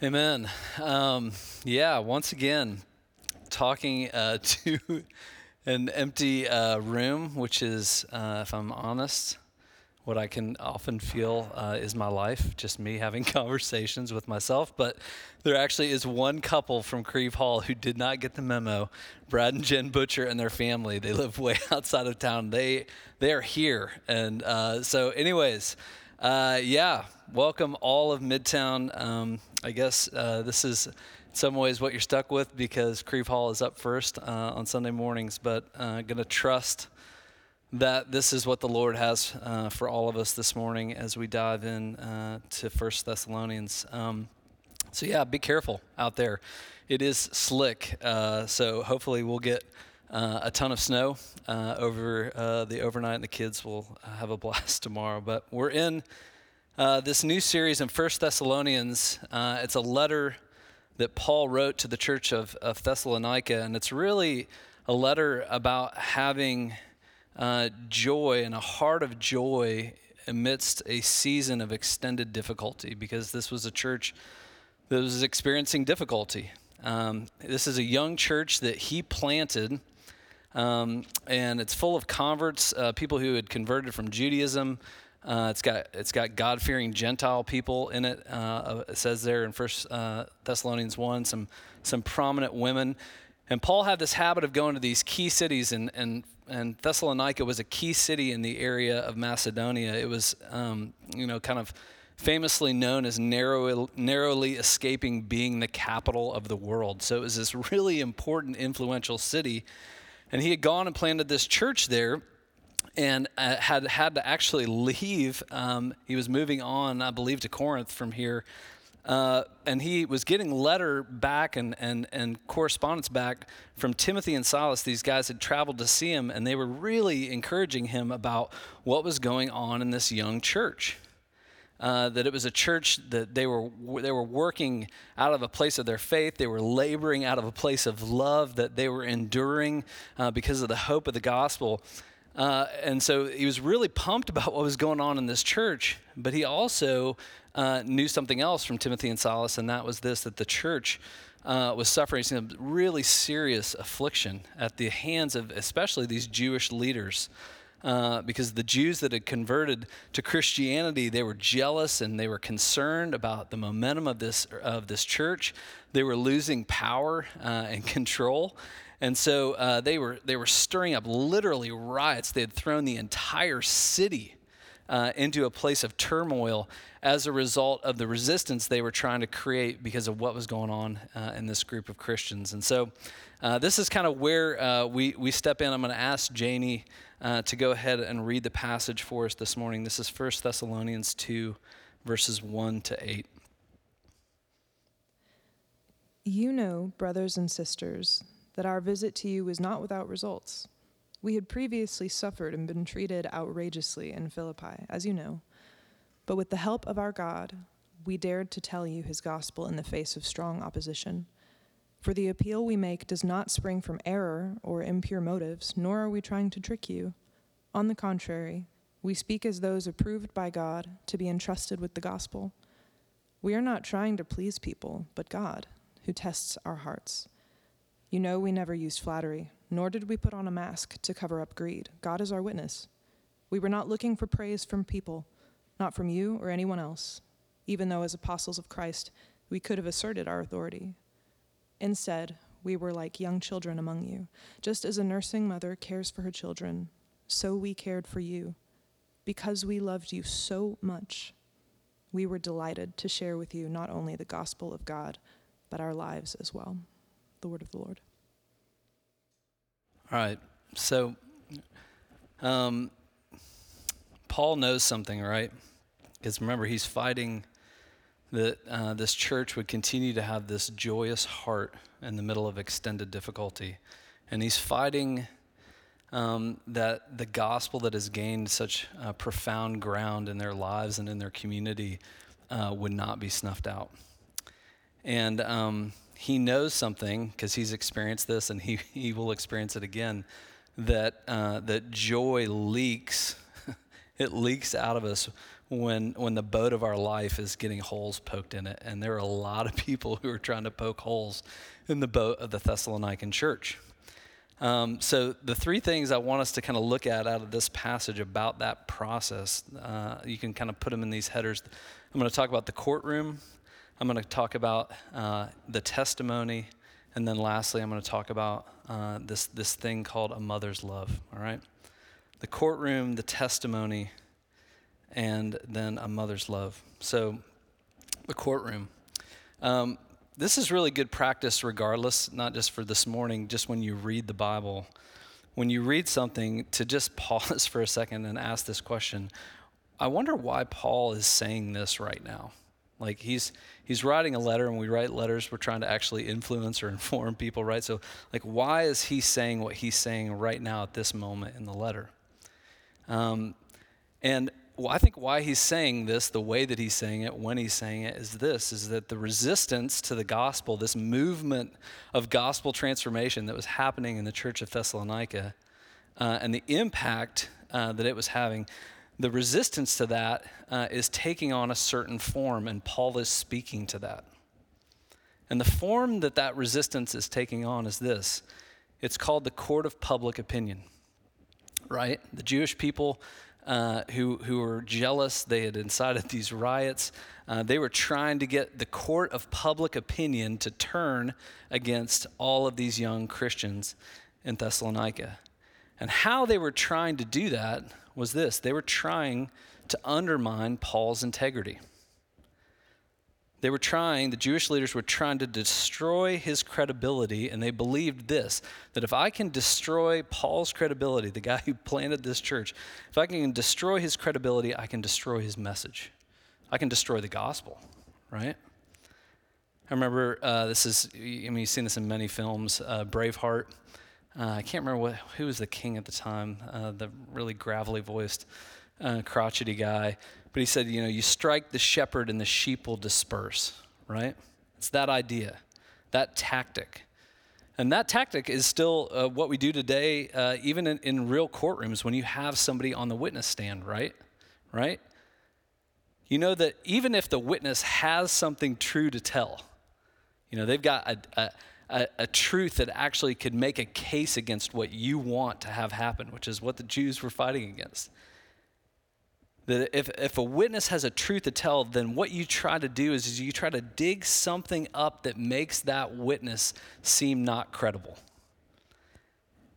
Amen. Um, yeah, once again, talking uh, to an empty uh, room, which is, uh, if I'm honest, what I can often feel uh, is my life, just me having conversations with myself. But there actually is one couple from Crieve Hall who did not get the memo. Brad and Jen Butcher and their family. They live way outside of town. They they are here, and uh, so, anyways. Uh, yeah, welcome all of Midtown. Um, I guess uh, this is in some ways what you're stuck with because Crieve Hall is up first uh, on Sunday mornings, but uh, going to trust that this is what the Lord has uh, for all of us this morning as we dive in uh, to First Thessalonians. Um, so yeah, be careful out there. It is slick, so hopefully we'll get. Uh, a ton of snow uh, over uh, the overnight, and the kids will have a blast tomorrow. But we're in uh, this new series in First Thessalonians. Uh, it's a letter that Paul wrote to the church of, of Thessalonica, and it's really a letter about having uh, joy and a heart of joy amidst a season of extended difficulty, because this was a church that was experiencing difficulty. Um, this is a young church that he planted um, and it's full of converts, uh, people who had converted from Judaism. Uh, it's got it's got God fearing Gentile people in it. Uh, it says there in First uh, Thessalonians one some some prominent women. And Paul had this habit of going to these key cities, and and and Thessalonica was a key city in the area of Macedonia. It was um, you know kind of famously known as narrow, narrowly escaping being the capital of the world. So it was this really important, influential city. And he had gone and planted this church there and uh, had had to actually leave. Um, he was moving on, I believe, to Corinth from here. Uh, and he was getting letter back and, and, and correspondence back from Timothy and Silas. These guys had traveled to see him, and they were really encouraging him about what was going on in this young church. Uh, that it was a church that they were they were working out of a place of their faith. They were laboring out of a place of love. That they were enduring uh, because of the hope of the gospel. Uh, and so he was really pumped about what was going on in this church. But he also uh, knew something else from Timothy and Silas, and that was this: that the church. Uh, was suffering some really serious affliction at the hands of especially these Jewish leaders. Uh, because the Jews that had converted to Christianity, they were jealous and they were concerned about the momentum of this of this church. They were losing power uh, and control, and so uh, they were they were stirring up literally riots. They had thrown the entire city uh, into a place of turmoil as a result of the resistance they were trying to create because of what was going on uh, in this group of Christians. And so, uh, this is kind of where uh, we we step in. I'm going to ask Janie uh, to go ahead and read the passage for us this morning. This is 1 Thessalonians 2, verses 1 to 8. You know, brothers and sisters, that our visit to you was not without results. We had previously suffered and been treated outrageously in Philippi, as you know. But with the help of our God, we dared to tell you his gospel in the face of strong opposition. For the appeal we make does not spring from error or impure motives, nor are we trying to trick you. On the contrary, we speak as those approved by God to be entrusted with the gospel. We are not trying to please people, but God, who tests our hearts. You know we never used flattery, nor did we put on a mask to cover up greed. God is our witness. We were not looking for praise from people, not from you or anyone else, even though as apostles of Christ we could have asserted our authority. Instead, we were like young children among you. Just as a nursing mother cares for her children, so we cared for you. Because we loved you so much, we were delighted to share with you not only the gospel of God, but our lives as well. The word of the Lord. All right. So, um, Paul knows something, right? Because remember, he's fighting that uh, this church would continue to have this joyous heart in the middle of extended difficulty. And he's fighting um, that the gospel that has gained such uh, profound ground in their lives and in their community uh, would not be snuffed out. And um, he knows something because he's experienced this and he, he will experience it again that, uh, that joy leaks. it leaks out of us when when the boat of our life is getting holes poked in it and there are a lot of people who are trying to poke holes in the boat of the thessalonican church um, so the three things i want us to kind of look at out of this passage about that process uh, you can kind of put them in these headers i'm going to talk about the courtroom i'm going to talk about uh, the testimony and then lastly i'm going to talk about uh, this, this thing called a mother's love all right the courtroom the testimony and then a mother's love. So, the courtroom. Um, this is really good practice, regardless, not just for this morning, just when you read the Bible. When you read something, to just pause for a second and ask this question I wonder why Paul is saying this right now. Like he's he's writing a letter, and we write letters. We're trying to actually influence or inform people, right? So, like, why is he saying what he's saying right now at this moment in the letter? Um, and well, I think why he's saying this, the way that he's saying it, when he's saying it, is this: is that the resistance to the gospel, this movement of gospel transformation that was happening in the church of Thessalonica, uh, and the impact uh, that it was having, the resistance to that uh, is taking on a certain form, and Paul is speaking to that. And the form that that resistance is taking on is this: it's called the court of public opinion. Right? The Jewish people uh, who, who were jealous. They had incited these riots. Uh, they were trying to get the court of public opinion to turn against all of these young Christians in Thessalonica. And how they were trying to do that was this they were trying to undermine Paul's integrity. They were trying, the Jewish leaders were trying to destroy his credibility, and they believed this that if I can destroy Paul's credibility, the guy who planted this church, if I can destroy his credibility, I can destroy his message. I can destroy the gospel, right? I remember uh, this is, I mean, you've seen this in many films, uh, Braveheart. Uh, I can't remember what, who was the king at the time, uh, the really gravelly voiced, uh, crotchety guy. But he said, you know, you strike the shepherd and the sheep will disperse, right? It's that idea, that tactic. And that tactic is still uh, what we do today, uh, even in, in real courtrooms when you have somebody on the witness stand, right? Right? You know that even if the witness has something true to tell, you know, they've got a, a, a, truth that actually could make a case against what you want to have happen, which is what the Jews were fighting against. That if, if a witness has a truth to tell, then what you try to do is, is you try to dig something up that makes that witness seem not credible.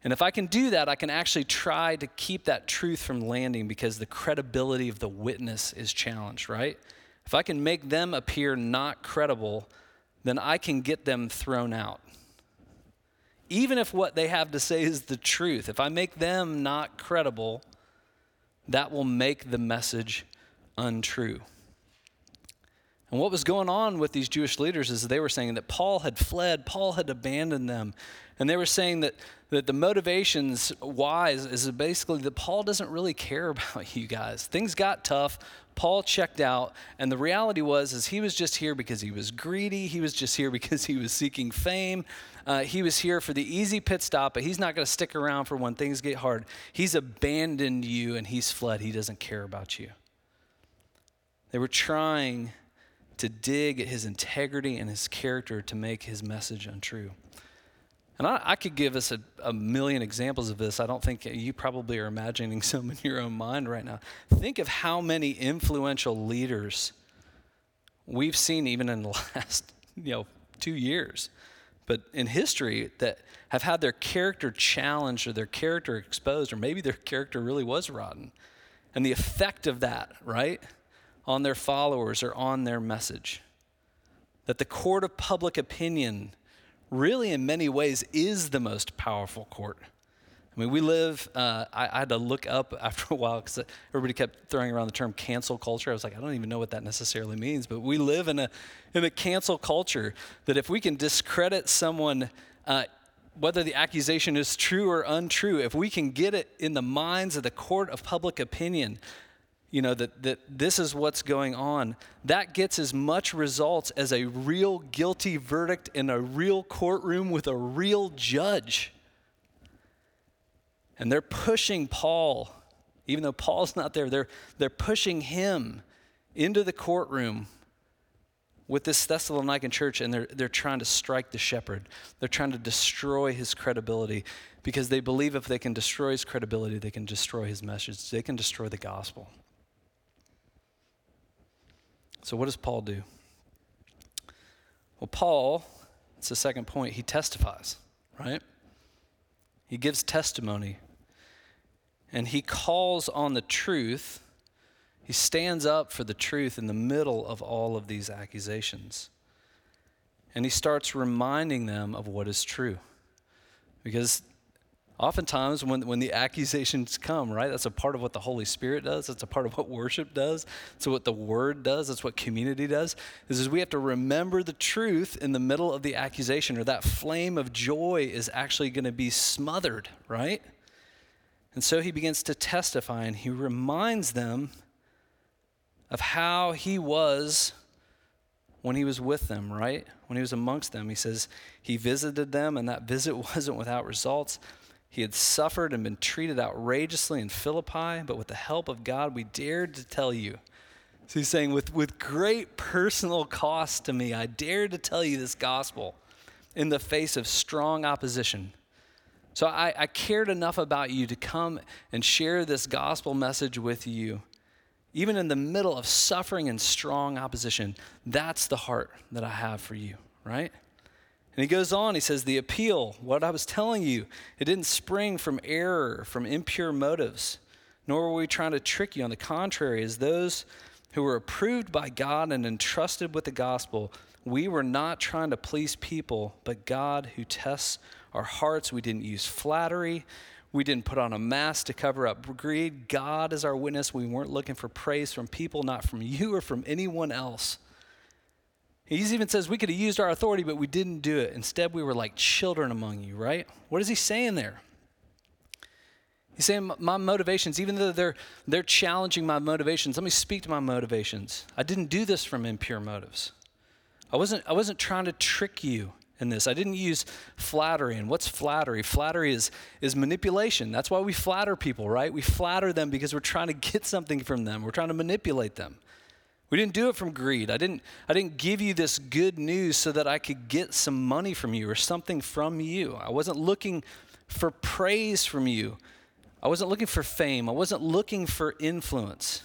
And if I can do that, I can actually try to keep that truth from landing because the credibility of the witness is challenged, right? If I can make them appear not credible, then I can get them thrown out. Even if what they have to say is the truth, if I make them not credible, that will make the message untrue. And what was going on with these Jewish leaders is they were saying that Paul had fled, Paul had abandoned them. And they were saying that, that the motivations is, is basically that Paul doesn't really care about you guys. Things got tough. Paul checked out, and the reality was is he was just here because he was greedy. He was just here because he was seeking fame. Uh, he was here for the easy pit stop, but he's not going to stick around for when things get hard. He's abandoned you and he's fled. He doesn't care about you. They were trying to dig at his integrity and his character to make his message untrue. And I, I could give us a, a, million examples of this. I don't think you probably are imagining some in your own mind right now. Think of how many influential leaders we've seen even in the last, you know, two years but in history that have had their character challenged or their character exposed, or maybe their character really was rotten. And the effect of that, right, on their followers or on their message. That the court of public opinion really, in many ways, is the most powerful court. I mean, we live, uh, I, I, had to look up after a while because everybody kept throwing around the term cancel culture. I was like, I don't even know what that necessarily means, but we live in a, in a cancel culture that if we can discredit someone, uh, whether the accusation is true or untrue, if we can get it in the minds of the court of public opinion, you know, that, that this is what's going on, that gets as much results as a real guilty verdict in a real courtroom with a real judge. And they're pushing Paul Even though Paul's not there, they're, they're pushing him into the courtroom with this Thessalonican church and they're, they're trying to strike the shepherd. They're trying to destroy his credibility because they believe if they can destroy his credibility, they can destroy his message, they can destroy the gospel. So, what does Paul do? Well, Paul, it's the second point, he testifies, right? He gives testimony and he calls on the truth he stands up for the truth in the middle of all of these accusations. And he starts reminding them of what is true. Because oftentimes when, when the accusations come, right, that's a part of what the Holy Spirit does. That's a part of what worship does. That's what the Word does. That's what community does. Is, is we have to remember the truth in the middle of the accusation, or that flame of joy is actually going to be smothered, right? And so he begins to testify and he reminds them of how he was when he was with them, right? When he was amongst them. He says he visited them, and that visit wasn't without results. He had suffered and been treated outrageously in Philippi, but with the help of God, we dared to tell you. So he's saying, with, with great personal cost to me, I dared to tell you this gospel in the face of strong opposition. So I, I cared enough about you to come and share this gospel message with you even in the middle of suffering and strong opposition, that's the heart that I have for you, right? And he goes on, he says, The appeal, what I was telling you, it didn't spring from error, from impure motives, nor were we trying to trick you. On the contrary, as those who were approved by God and entrusted with the gospel, we were not trying to please people, but God who tests our hearts. We didn't use flattery. We didn't put on a mask to cover up greed. God is our witness. We weren't looking for praise from people, not from you or from anyone else. He even says we could have used our authority, but we didn't do it. Instead, we were like children among you, right? What is he saying there? He's saying my motivations, even though they're, they're challenging my motivations, let me speak to my motivations. I didn't do this from impure motives. I wasn't, I wasn't trying to trick you in this. I didn't use flattery. And what's flattery? Flattery is, is manipulation. That's why we flatter people, right? We flatter them because we're trying to get something from them, we're trying to manipulate them. We didn't do it from greed. I didn't, I didn't give you this good news so that I could get some money from you or something from you. I wasn't looking for praise from you. I wasn't looking for fame. I wasn't looking for influence.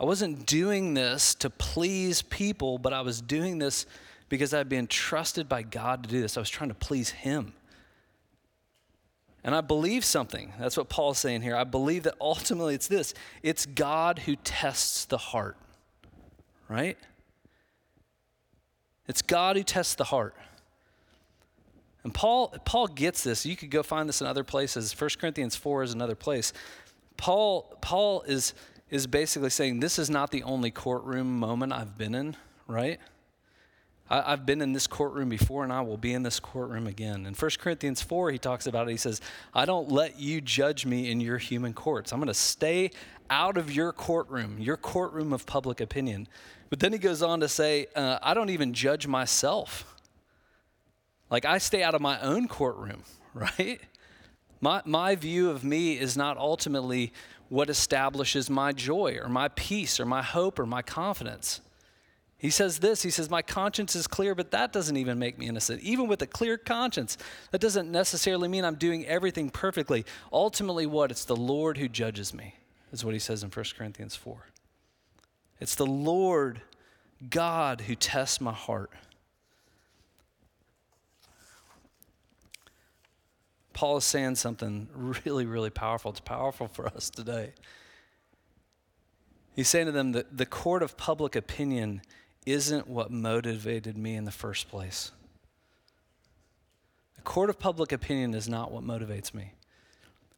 I wasn't doing this to please people, but I was doing this because I'd been trusted by God to do this. I was trying to please Him. And I believe something. That's what Paul's saying here. I believe that ultimately it's this it's God who tests the heart, right? It's God who tests the heart. And Paul, Paul gets this. You could go find this in other places. 1 Corinthians 4 is another place. Paul, Paul is, is basically saying this is not the only courtroom moment I've been in, right? I, have been in this courtroom before and I will be in this courtroom again. In 1 Corinthians 4, he talks about it. He says, I don't let you judge me in your human courts. I'm going to stay out of your courtroom, your courtroom of public opinion. But then he goes on to say, uh, I don't even judge myself. Like I stay out of my own courtroom, right? My, my view of me is not ultimately what establishes my joy or my peace or my hope or my confidence. He says this He says, My conscience is clear, but that doesn't even make me innocent. Even with a clear conscience, that doesn't necessarily mean I'm doing everything perfectly. Ultimately, what? It's the Lord who judges me, is what he says in 1 Corinthians 4. It's the Lord, God, who tests my heart. Paul is saying something really, really powerful. It's powerful for us today. He's saying to them that the court of public opinion isn't what motivated me in the first place. The court of public opinion is not what motivates me.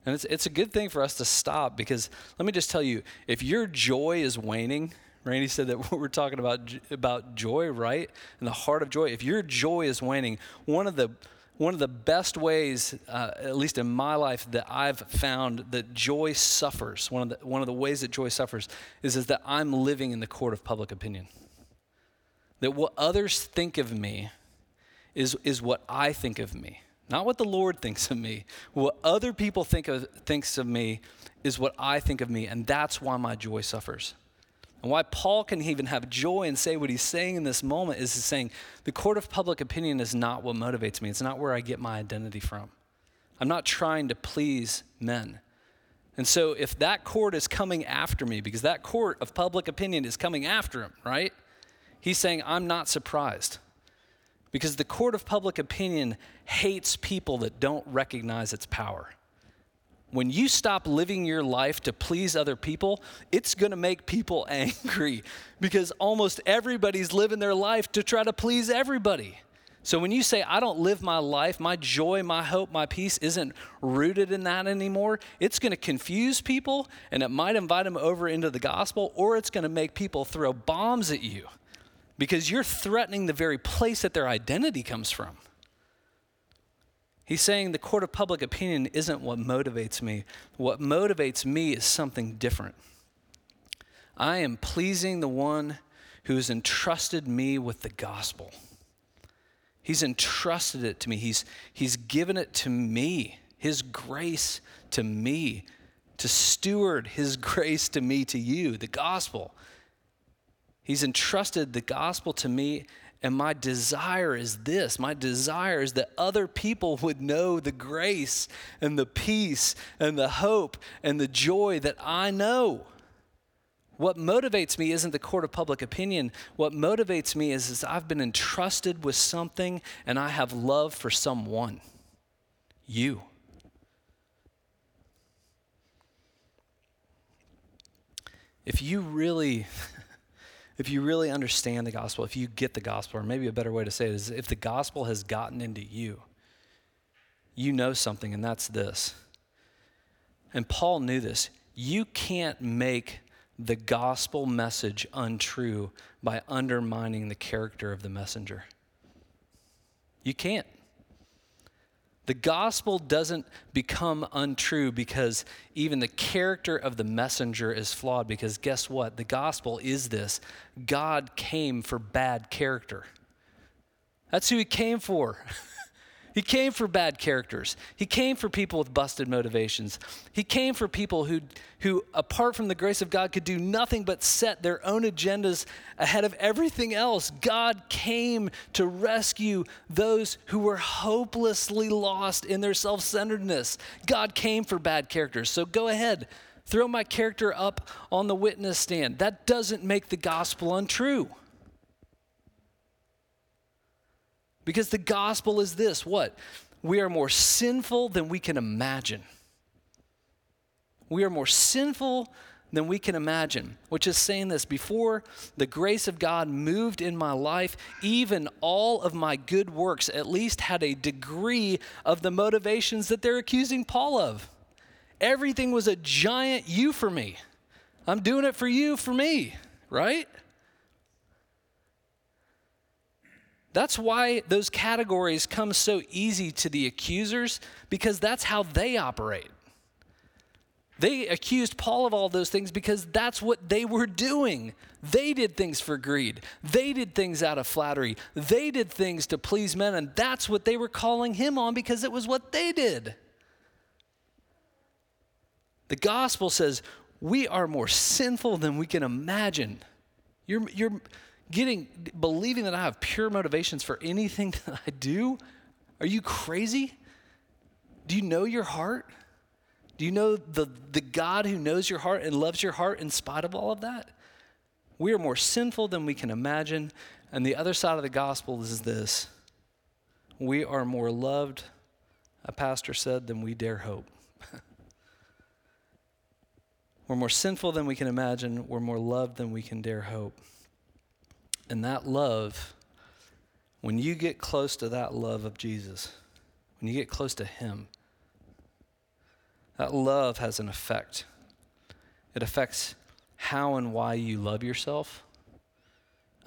And it's, it's a good thing for us to stop because let me just tell you if your joy is waning, Randy said that we're talking about, about joy, right? And the heart of joy. If your joy is waning, one of the one of the best ways, uh, at least in my life, that I've found that joy suffers, one of the, one of the ways that joy suffers, is, is that I'm living in the court of public opinion that what others think of me is, is what I think of me, Not what the Lord thinks of me. What other people think of thinks of me is what I think of me, and that's why my joy suffers. And why Paul can even have joy and say what he's saying in this moment is he's saying, the court of public opinion is not what motivates me. It's not where I get my identity from. I'm not trying to please men. And so if that court is coming after me, because that court of public opinion is coming after him, right? He's saying, I'm not surprised. Because the court of public opinion hates people that don't recognize its power. When you stop living your life to please other people, it's to make people angry because almost everybody's living their life to try to please everybody. So when you say, I don't live my life, my joy, my hope, my peace isn't rooted in that anymore, it's going to confuse people and it might invite them over into the gospel or it's going to make people throw bombs at you because you're threatening the very place that their identity comes from. He's saying the court of public opinion isn't what motivates me. What motivates me is something different. I am pleasing the one who has entrusted me with the gospel. He's entrusted it to me. He's, he's given it to me, His grace to me, to steward His grace to me, to you, the gospel. He's entrusted the gospel to me, and my desire is this my desire is that other people would know the grace and the peace and the hope and the joy that I know. What motivates me isn't the court of public opinion. What motivates me is, is I've been entrusted with something and I have love for someone. You. If you really if you really understand the gospel, if you get the gospel, or maybe a better way to say it is if the gospel has gotten into you, you know something, and that's this. And Paul knew this. You can't make the gospel message untrue by undermining the character of the messenger. You can't. The gospel doesn't become untrue because even the character of the messenger is flawed. Because guess what? The gospel is this God came for bad character. That's who he came for. He came for bad characters. He came for people with busted motivations. He came for people who, who, apart from the grace of God, could do nothing but set their own agendas ahead of everything else. God came to rescue those who were hopelessly lost in their self centeredness. God came for bad characters. So go ahead, throw my character up on the witness stand. That doesn't make the gospel untrue. Because the gospel is this what? We are more sinful than we can imagine. We are more sinful than we can imagine, which is saying this before the grace of God moved in my life, even all of my good works at least had a degree of the motivations that they're accusing Paul of. Everything was a giant you for me. I'm doing it for you, for me, right? That's why those categories come so easy to the accusers because that's how they operate. They accused Paul of all those things because that's what they were doing. They did things for greed. They did things out of flattery. They did things to please men, and that's what they were calling him on because it was what they did. The gospel says we are more sinful than we can imagine. You're, you're, getting believing that I have pure motivations for anything that I do? Are you crazy? Do you know your heart? Do you know the, the God who knows your heart and loves your heart in spite of all of that? We are more sinful than we can imagine. And the other side of the gospel is this we are more loved, a pastor said, than we dare hope. we're more sinful than we can imagine. We're more loved than we can dare hope. And that love, when you get close to that love of Jesus, when you get close to Him, that love has an effect. It affects how and why you love yourself.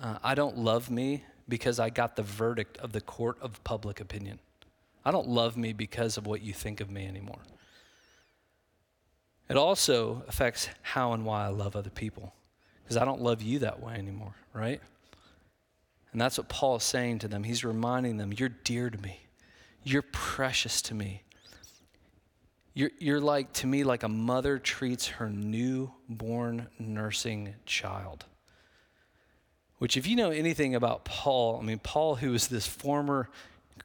Uh, I don't love me because I got the verdict of the court of public opinion. I don't love me because of what you think of me anymore. It also affects how and why I love other people because I don't love you that way anymore, right? And that's what Paul is saying to them. He's reminding them, You're dear to me. You're precious to me. You're, you're like, to me, like a mother treats her newborn nursing child. Which, if you know anything about Paul, I mean, Paul, who was this former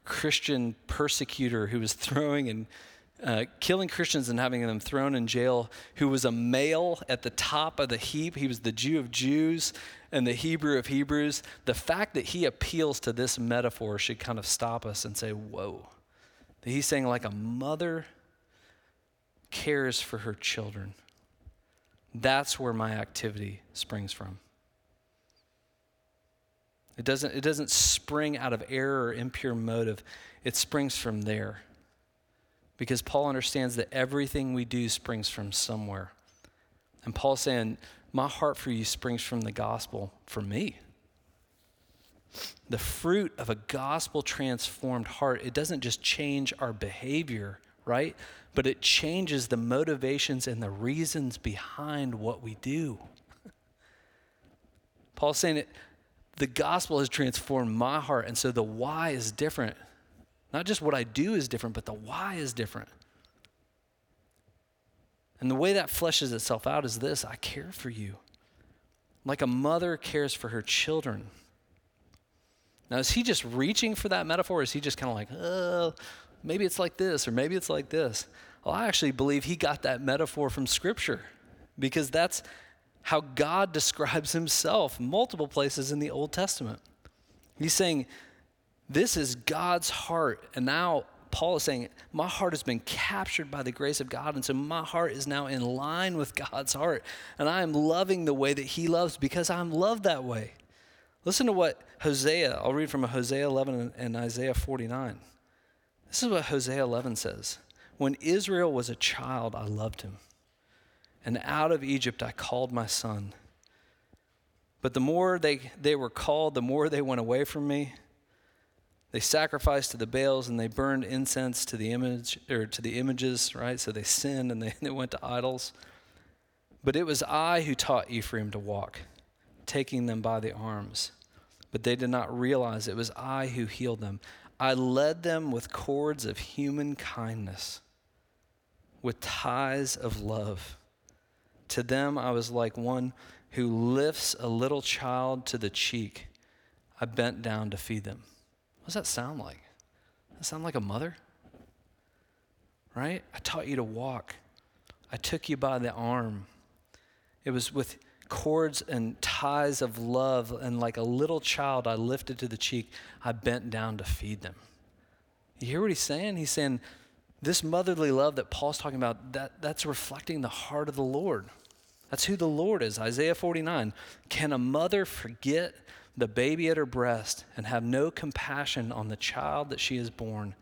Christian persecutor who was throwing and uh, killing Christians and having them thrown in jail, who was a male at the top of the heap. He was the Jew of Jews and the Hebrew of Hebrews. The fact that he appeals to this metaphor should kind of stop us and say, whoa. He's saying, like a mother cares for her children. That's where my activity springs from. It doesn't, it doesn't spring out of error or impure motive, it springs from there. Because Paul understands that everything we do springs from somewhere. And Paul's saying, My heart for you springs from the gospel for me. The fruit of a gospel transformed heart, it doesn't just change our behavior, right? but it changes the motivations and the reasons behind what we do. Paul's saying it, the gospel has transformed my heart, and so the why is different. Not just what I do is different, but the why is different. And the way that fleshes itself out is this I care for you. Like a mother cares for her children. Now, is he just reaching for that metaphor? Is he just kind of like, oh, maybe it's like this, or maybe it's like this. Well, I actually believe he got that metaphor from Scripture because that's how God describes himself multiple places in the Old Testament. He's saying, This is God's heart. And now Paul is saying, My heart has been captured by the grace of God. And so my heart is now in line with God's heart. And I am loving the way that he loves because I'm loved that way. Listen to what Hosea, I'll read from Hosea 11 and Isaiah 49. This is what Hosea 11 says When Israel was a child, I loved him. And out of Egypt I called my son. But the more they, they were called, the more they went away from me. They sacrificed to the Baals and they burned incense to the image or to the images, right? So they sinned and they, they went to idols. But it was I who taught Ephraim to walk, taking them by the arms. But they did not realize it was I who healed them. I led them with cords of human kindness, with ties of love. To them, I was like one who lifts a little child to the cheek. I bent down to feed them. What does that sound like? Does that sound like a mother? Right? I taught you to walk. I took you by the arm. It was with cords and ties of love, and like a little child, I lifted to the cheek. I bent down to feed them. You hear what he's saying? He's saying, this motherly love that Paul's talking about, that, that's reflecting the heart of the Lord. That's who the Lord is. Isaiah 49. Can a mother forget the baby at her breast and have no compassion on the child that she has born?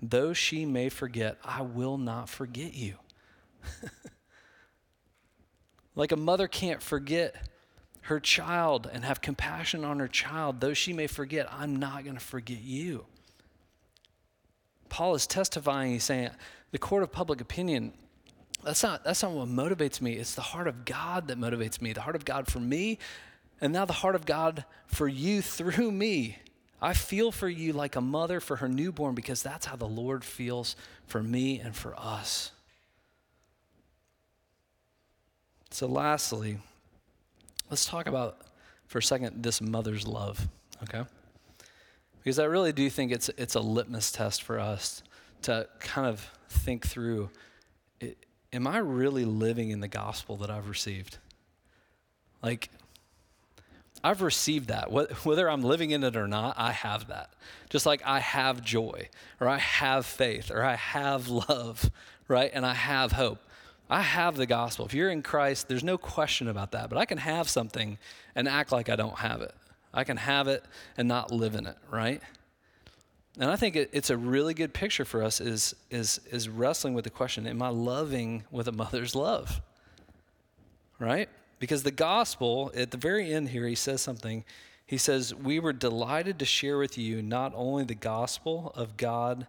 Though she may forget, I will not forget you. Like a mother can't forget her child and have compassion on her child, though she may forget, I'm not going to forget you. Paul is testifying, he's saying, the court of public opinion, that's not, that's not what motivates me. It's the heart of God that motivates me, the heart of God for me, and now the heart of God for you through me. I feel for you like a mother for her newborn because that's how the Lord feels for me and for us. So, lastly, let's talk about for a second this mother's love, okay? Because I really do think it's, it's a litmus test for us to kind of think through it, am I really living in the gospel that I've received? Like, I've received that. Whether I'm living in it or not, I have that. Just like I have joy, or I have faith, or I have love, right? And I have hope. I have the gospel. If you're in Christ, there's no question about that. But I can have something and act like I don't have it. I can have it and not live in it, right? And I think it, it's a really good picture for us is, is, is wrestling with the question Am I loving with a mother's love? Right? Because the gospel, at the very end here, he says something. He says, We were delighted to share with you not only the gospel of God,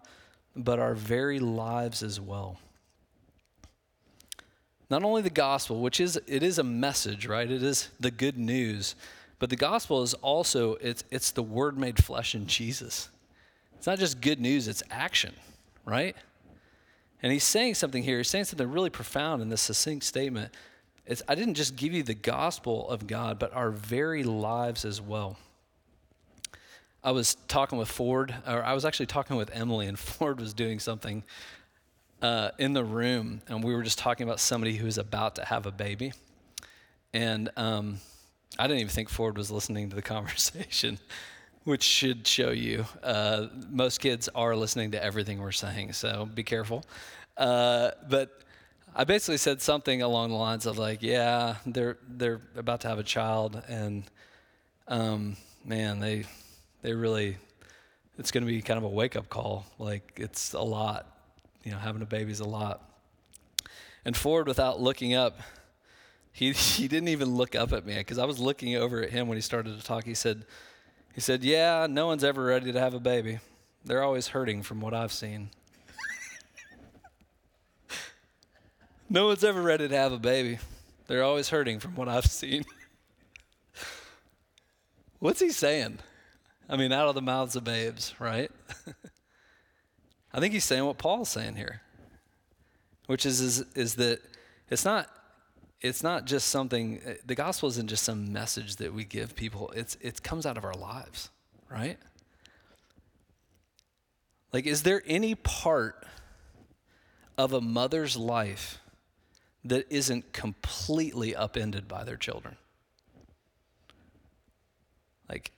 but our very lives as well. Not only the gospel, which is it is a message, right? It is the good news, but the gospel is also it's it's the word made flesh in Jesus. It's not just good news, it's action, right? And he's saying something here. He's saying something really profound in this succinct statement. I didn't just give you the gospel of God, but our very lives as well. I was talking with Ford, or I was actually talking with Emily, and Ford was doing something uh, in the room, and we were just talking about somebody who is about to have a baby. And um, I didn't even think Ford was listening to the conversation which should show you. Uh, most kids are listening to everything we're saying, so be careful. Uh, but I basically said something along the lines of like, yeah, they're they're about to have a child, and um, man, they they really, it's going to be kind of a wake up call. Like it's a lot, you know, having a baby is a lot. And Ford, without looking up, he he didn't even look up at me because I was looking over at him when he started to talk. He said he said, Yeah, no one's ever ready to have a baby. They're always hurting from what I've seen. No one's ever ready to have a baby. They're always hurting from what I've seen. What's he saying? I mean, out of the mouths of babes, right? I think he's saying what Paul's saying here, which is, is, is that it's not it's not just something the gospel isn't just some message that we give people it's it comes out of our lives right like is there any part of a mother's life that isn't completely upended by their children like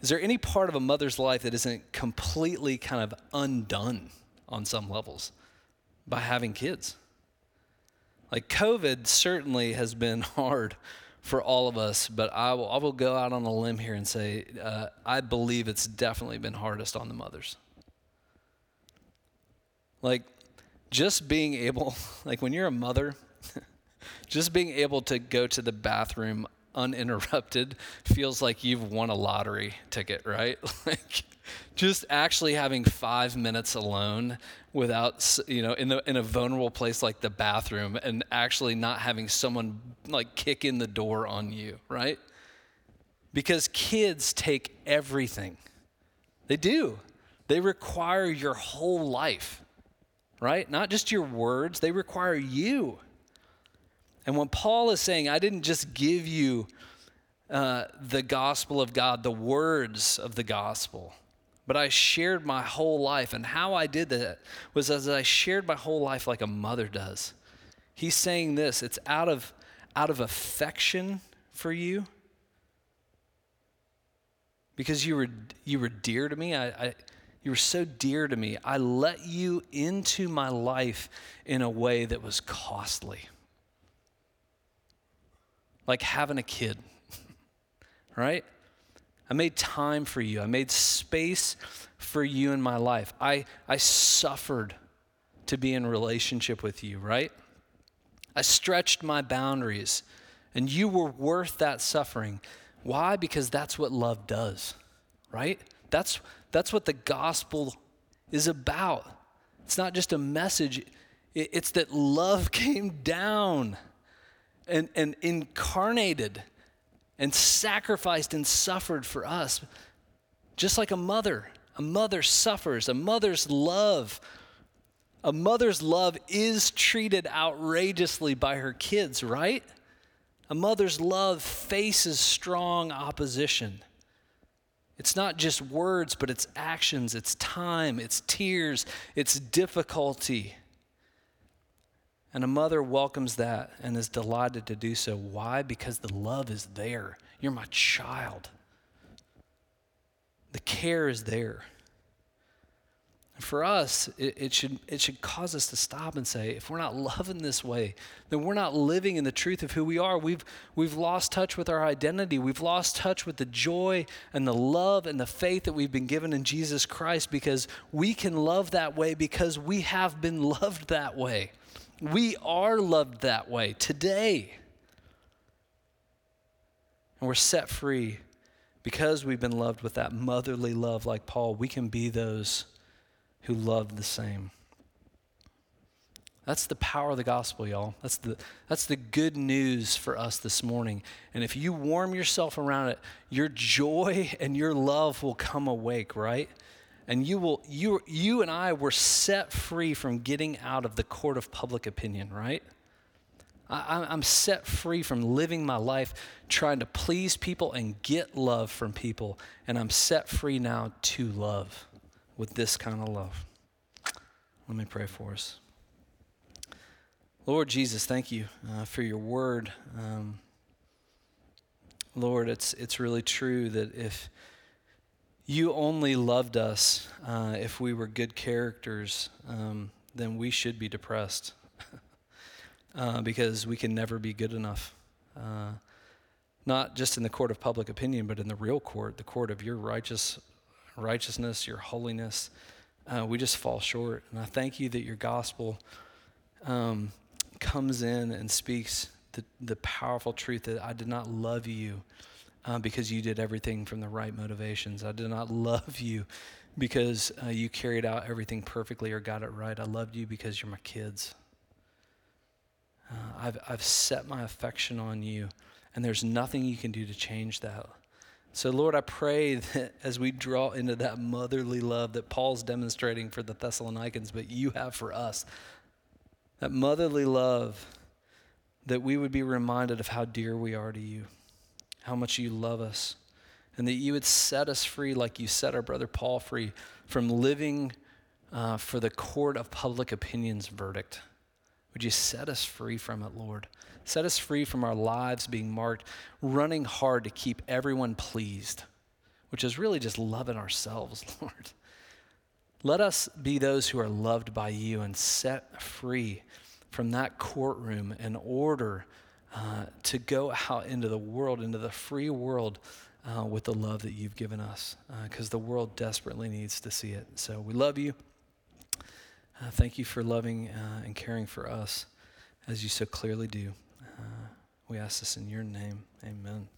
is there any part of a mother's life that isn't completely kind of undone on some levels by having kids like COVID certainly has been hard for all of us, but I will, I will go out on a limb here and say uh, I believe it's definitely been hardest on the mothers. Like, just being able, like when you're a mother, just being able to go to the bathroom uninterrupted feels like you've won a lottery ticket, right? like, just actually having five minutes alone without you know in the in a vulnerable place like the bathroom and actually not having someone like kick in the door on you right? Because kids take everything. They do. They require your whole life right not just your words they require you and when paul is saying i didn't just give you uh, the gospel of god the words of the gospel but I shared my whole life. And how I did that was as I shared my whole life like a mother does. He's saying this it's out of, out of affection for you because you were, you were dear to me. I, I, you were so dear to me. I let you into my life in a way that was costly. Like having a kid, right? I made time for you. I made space for you in my life. I, I suffered to be in relationship with you, right? I stretched my boundaries, and you were worth that suffering. Why? Because that's what love does, right? That's, that's what the gospel is about. It's not just a message, it's that love came down and, and incarnated and sacrificed and suffered for us, just like a mother. A mother suffers, a mother's love. A mother's love is treated outrageously by her kids, right? A mother's love faces strong opposition. It's not just words, but it's actions, it's time, it's tears, it's difficulty. And a mother welcomes that and is delighted to do so. Why? Because the love is there. You're my child. The care is there. For us, it, it, should, it should cause us to stop and say, if we're not loving this way, then we're not living in the truth of who we are. We've, we've lost touch with our identity. We've lost touch with the joy and the love and the faith that we've been given in Jesus Christ because we can love that way because we have been loved that way. We are loved that way today. And we're set free because we've been loved with that motherly love, like Paul. We can be those who love the same. That's the power of the gospel, y'all. That's the, that's the good news for us this morning. And if you warm yourself around it, your joy and your love will come awake, right? And you will you you and I were set free from getting out of the court of public opinion, right? I, I'm set free from living my life trying to please people and get love from people. And I'm set free now to love with this kind of love. Let me pray for us. Lord Jesus, thank you uh, for your word. Um, Lord, it's, it's really true that if you only loved us uh, if we were good characters, um, then we should be depressed uh, because we can never be good enough. Uh, not just in the court of public opinion, but in the real court, the court of your righteous righteousness, your holiness. Uh, we just fall short. And I thank you that your gospel um, comes in and speaks the, the powerful truth that I did not love you uh, because you did everything from the right motivations. I did not love you because uh, you carried out everything perfectly or got it right. I loved you because you're my kids. Uh, I've, I've set my affection on you, and there's nothing you can do to change that. So, Lord, I pray that as we draw into that motherly love that Paul's demonstrating for the Thessalonians, but you have for us, that motherly love, that we would be reminded of how dear we are to you, how much you love us, and that you would set us free like you set our brother Paul free from living uh, for the court of public opinion's verdict. Would you set us free from it, Lord? Set us free from our lives being marked, running hard to keep everyone pleased, which is really just loving ourselves, Lord. Let us be those who are loved by you and set free from that courtroom in order uh, to go out into the world, into the free world, uh, with the love that you've given us, because uh, the world desperately needs to see it. So we love you. Uh, thank you for loving uh, and caring for us as you so clearly do. We ask this in your name. Amen.